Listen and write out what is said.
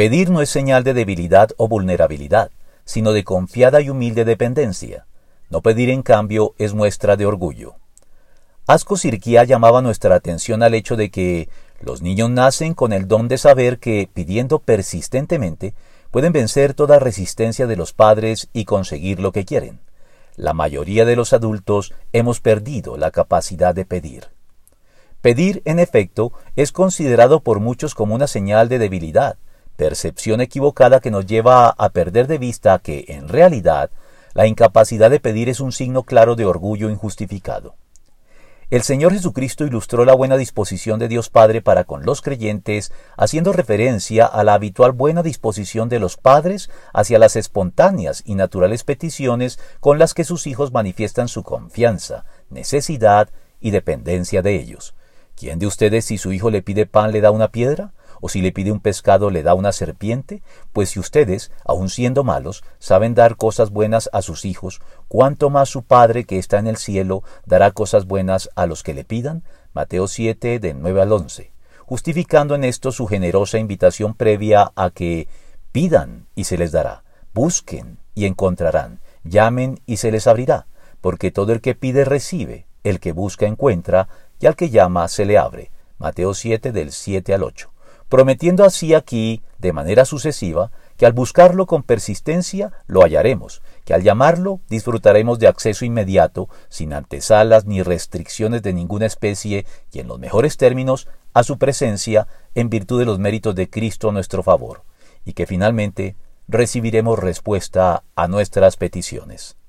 Pedir no es señal de debilidad o vulnerabilidad, sino de confiada y humilde dependencia. No pedir, en cambio, es muestra de orgullo. Asco Sirquía llamaba nuestra atención al hecho de que los niños nacen con el don de saber que, pidiendo persistentemente, pueden vencer toda resistencia de los padres y conseguir lo que quieren. La mayoría de los adultos hemos perdido la capacidad de pedir. Pedir, en efecto, es considerado por muchos como una señal de debilidad, percepción equivocada que nos lleva a perder de vista que, en realidad, la incapacidad de pedir es un signo claro de orgullo injustificado. El Señor Jesucristo ilustró la buena disposición de Dios Padre para con los creyentes, haciendo referencia a la habitual buena disposición de los padres hacia las espontáneas y naturales peticiones con las que sus hijos manifiestan su confianza, necesidad y dependencia de ellos. ¿Quién de ustedes si su hijo le pide pan le da una piedra? O si le pide un pescado le da una serpiente? Pues si ustedes, aun siendo malos, saben dar cosas buenas a sus hijos, ¿cuánto más su Padre que está en el cielo dará cosas buenas a los que le pidan? Mateo 7, de 9 al 11, justificando en esto su generosa invitación previa a que pidan y se les dará, busquen y encontrarán, llamen y se les abrirá, porque todo el que pide recibe, el que busca encuentra, y al que llama se le abre. Mateo 7 del 7 al 8 prometiendo así aquí, de manera sucesiva, que al buscarlo con persistencia lo hallaremos, que al llamarlo disfrutaremos de acceso inmediato, sin antesalas ni restricciones de ninguna especie, y en los mejores términos, a su presencia, en virtud de los méritos de Cristo a nuestro favor, y que finalmente recibiremos respuesta a nuestras peticiones.